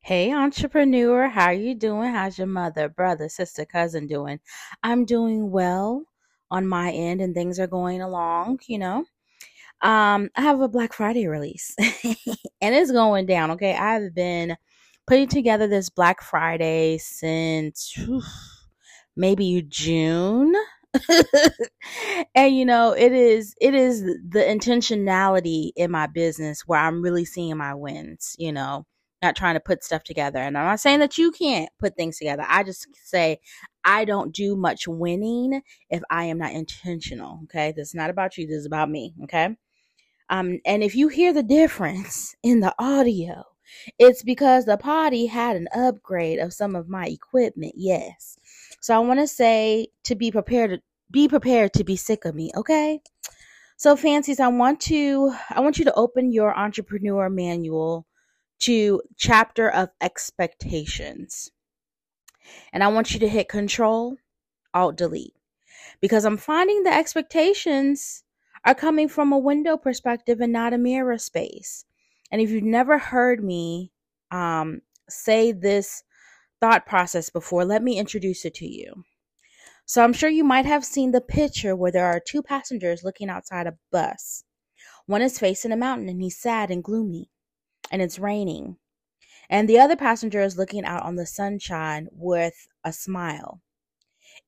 Hey entrepreneur, how are you doing? How's your mother, brother, sister, cousin doing? I'm doing well on my end and things are going along, you know. Um, I have a Black Friday release and it's going down, okay? I've been putting together this Black Friday since whew, maybe June. and you know, it is it is the intentionality in my business where I'm really seeing my wins, you know not trying to put stuff together. And I'm not saying that you can't put things together. I just say I don't do much winning if I am not intentional. Okay. This is not about you. This is about me. Okay. Um, and if you hear the difference in the audio, it's because the potty had an upgrade of some of my equipment. Yes. So I want to say to be prepared to be prepared to be sick of me. Okay. So fancies, I want to I want you to open your entrepreneur manual to chapter of expectations. And I want you to hit control, alt delete. Because I'm finding the expectations are coming from a window perspective and not a mirror space. And if you've never heard me um, say this thought process before, let me introduce it to you. So I'm sure you might have seen the picture where there are two passengers looking outside a bus. One is facing a mountain and he's sad and gloomy and it's raining. And the other passenger is looking out on the sunshine with a smile.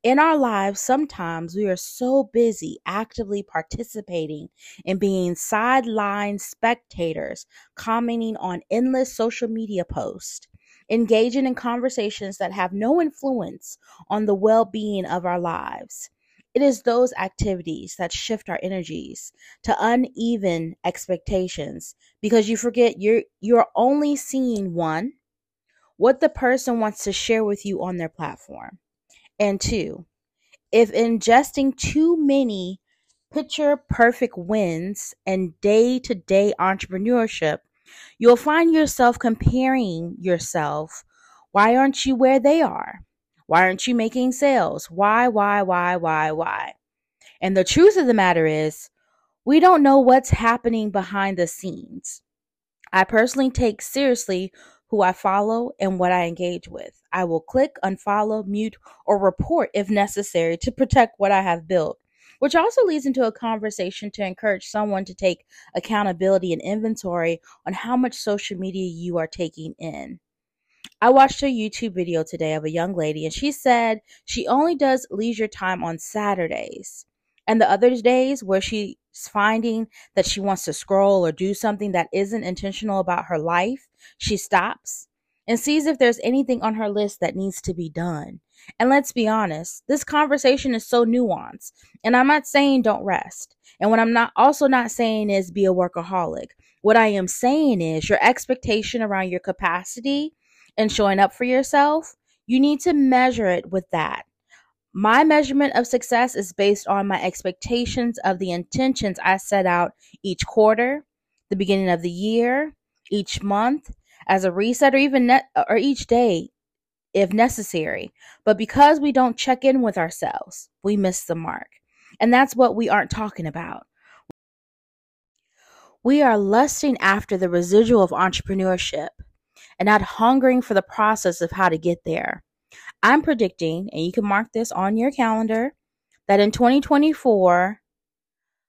In our lives, sometimes we are so busy actively participating in being sideline spectators, commenting on endless social media posts, engaging in conversations that have no influence on the well being of our lives. It is those activities that shift our energies to uneven expectations because you forget you're you're only seeing one what the person wants to share with you on their platform. And two, if ingesting too many picture perfect wins and day-to-day entrepreneurship, you'll find yourself comparing yourself. Why aren't you where they are? Why aren't you making sales? Why, why, why, why, why? And the truth of the matter is, we don't know what's happening behind the scenes. I personally take seriously who I follow and what I engage with. I will click, unfollow, mute, or report if necessary to protect what I have built, which also leads into a conversation to encourage someone to take accountability and inventory on how much social media you are taking in. I watched a YouTube video today of a young lady, and she said she only does leisure time on Saturdays. And the other days where she's finding that she wants to scroll or do something that isn't intentional about her life, she stops and sees if there's anything on her list that needs to be done. And let's be honest, this conversation is so nuanced. And I'm not saying don't rest. And what I'm not also not saying is be a workaholic. What I am saying is your expectation around your capacity and showing up for yourself, you need to measure it with that. My measurement of success is based on my expectations of the intentions I set out each quarter, the beginning of the year, each month, as a reset, or even net, or each day if necessary. But because we don't check in with ourselves, we miss the mark. And that's what we aren't talking about. We are lusting after the residual of entrepreneurship and not hungering for the process of how to get there. I'm predicting, and you can mark this on your calendar, that in 2024,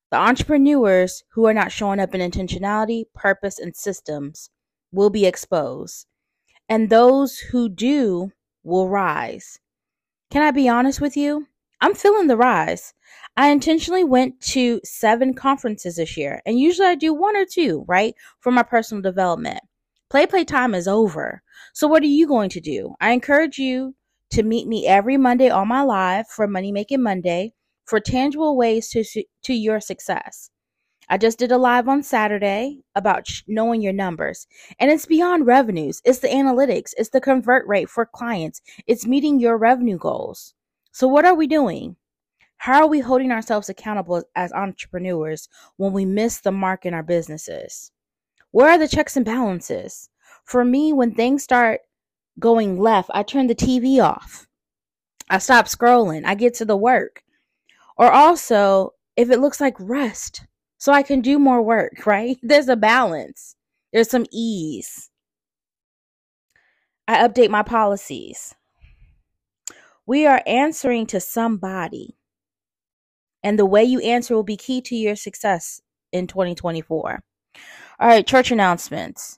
the entrepreneurs who are not showing up in intentionality, purpose, and systems will be exposed. And those who do will rise. Can I be honest with you? I'm feeling the rise. I intentionally went to seven conferences this year, and usually I do one or two, right, for my personal development. Play play time is over. So what are you going to do? I encourage you to meet me every Monday on my live for Money Making Monday for tangible ways to to your success. I just did a live on Saturday about knowing your numbers, and it's beyond revenues. It's the analytics, it's the convert rate for clients, it's meeting your revenue goals. So, what are we doing? How are we holding ourselves accountable as entrepreneurs when we miss the mark in our businesses? Where are the checks and balances? For me, when things start going left, I turn the TV off. I stop scrolling. I get to the work. Or also, if it looks like rest, so I can do more work, right? There's a balance, there's some ease. I update my policies. We are answering to somebody. And the way you answer will be key to your success in 2024. All right, church announcements.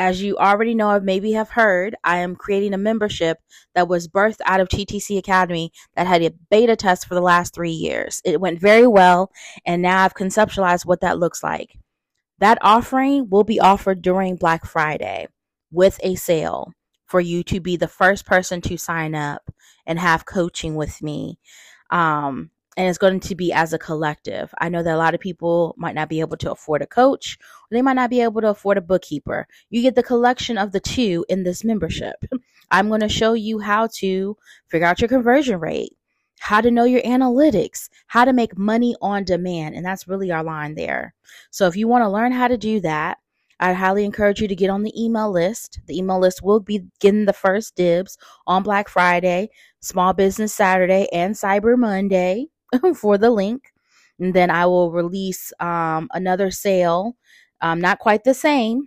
As you already know, or maybe have heard, I am creating a membership that was birthed out of TTC Academy that had a beta test for the last three years. It went very well, and now I've conceptualized what that looks like. That offering will be offered during Black Friday with a sale for you to be the first person to sign up and have coaching with me. Um, and it's going to be as a collective. I know that a lot of people might not be able to afford a coach, or they might not be able to afford a bookkeeper. You get the collection of the two in this membership. I'm going to show you how to figure out your conversion rate, how to know your analytics, how to make money on demand. And that's really our line there. So if you want to learn how to do that, I highly encourage you to get on the email list. The email list will be getting the first dibs on Black Friday, Small Business Saturday, and Cyber Monday. for the link. And then I will release um, another sale, um, not quite the same,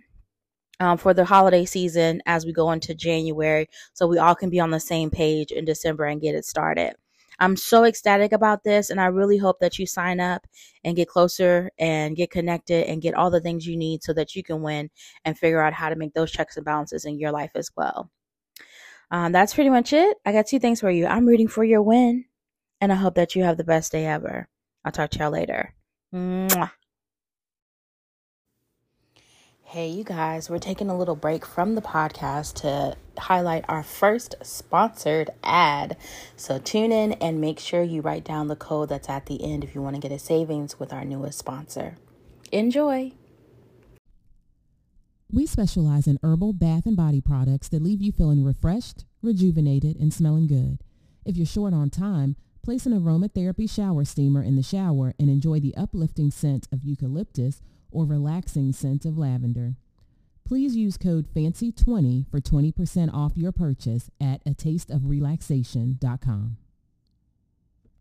um, for the holiday season as we go into January. So we all can be on the same page in December and get it started. I'm so ecstatic about this, and I really hope that you sign up and get closer and get connected and get all the things you need so that you can win and figure out how to make those checks and balances in your life as well. Um, that's pretty much it. I got two things for you. I'm rooting for your win and I hope that you have the best day ever. I'll talk to y'all later. Mwah. Hey, you guys, we're taking a little break from the podcast to highlight our first sponsored ad. So tune in and make sure you write down the code that's at the end if you want to get a savings with our newest sponsor. Enjoy. We specialize in herbal bath and body products that leave you feeling refreshed, rejuvenated, and smelling good. If you're short on time, Place an aromatherapy shower steamer in the shower and enjoy the uplifting scent of eucalyptus or relaxing scent of lavender. Please use code FANCY20 for 20% off your purchase at a tasteofrelaxation.com.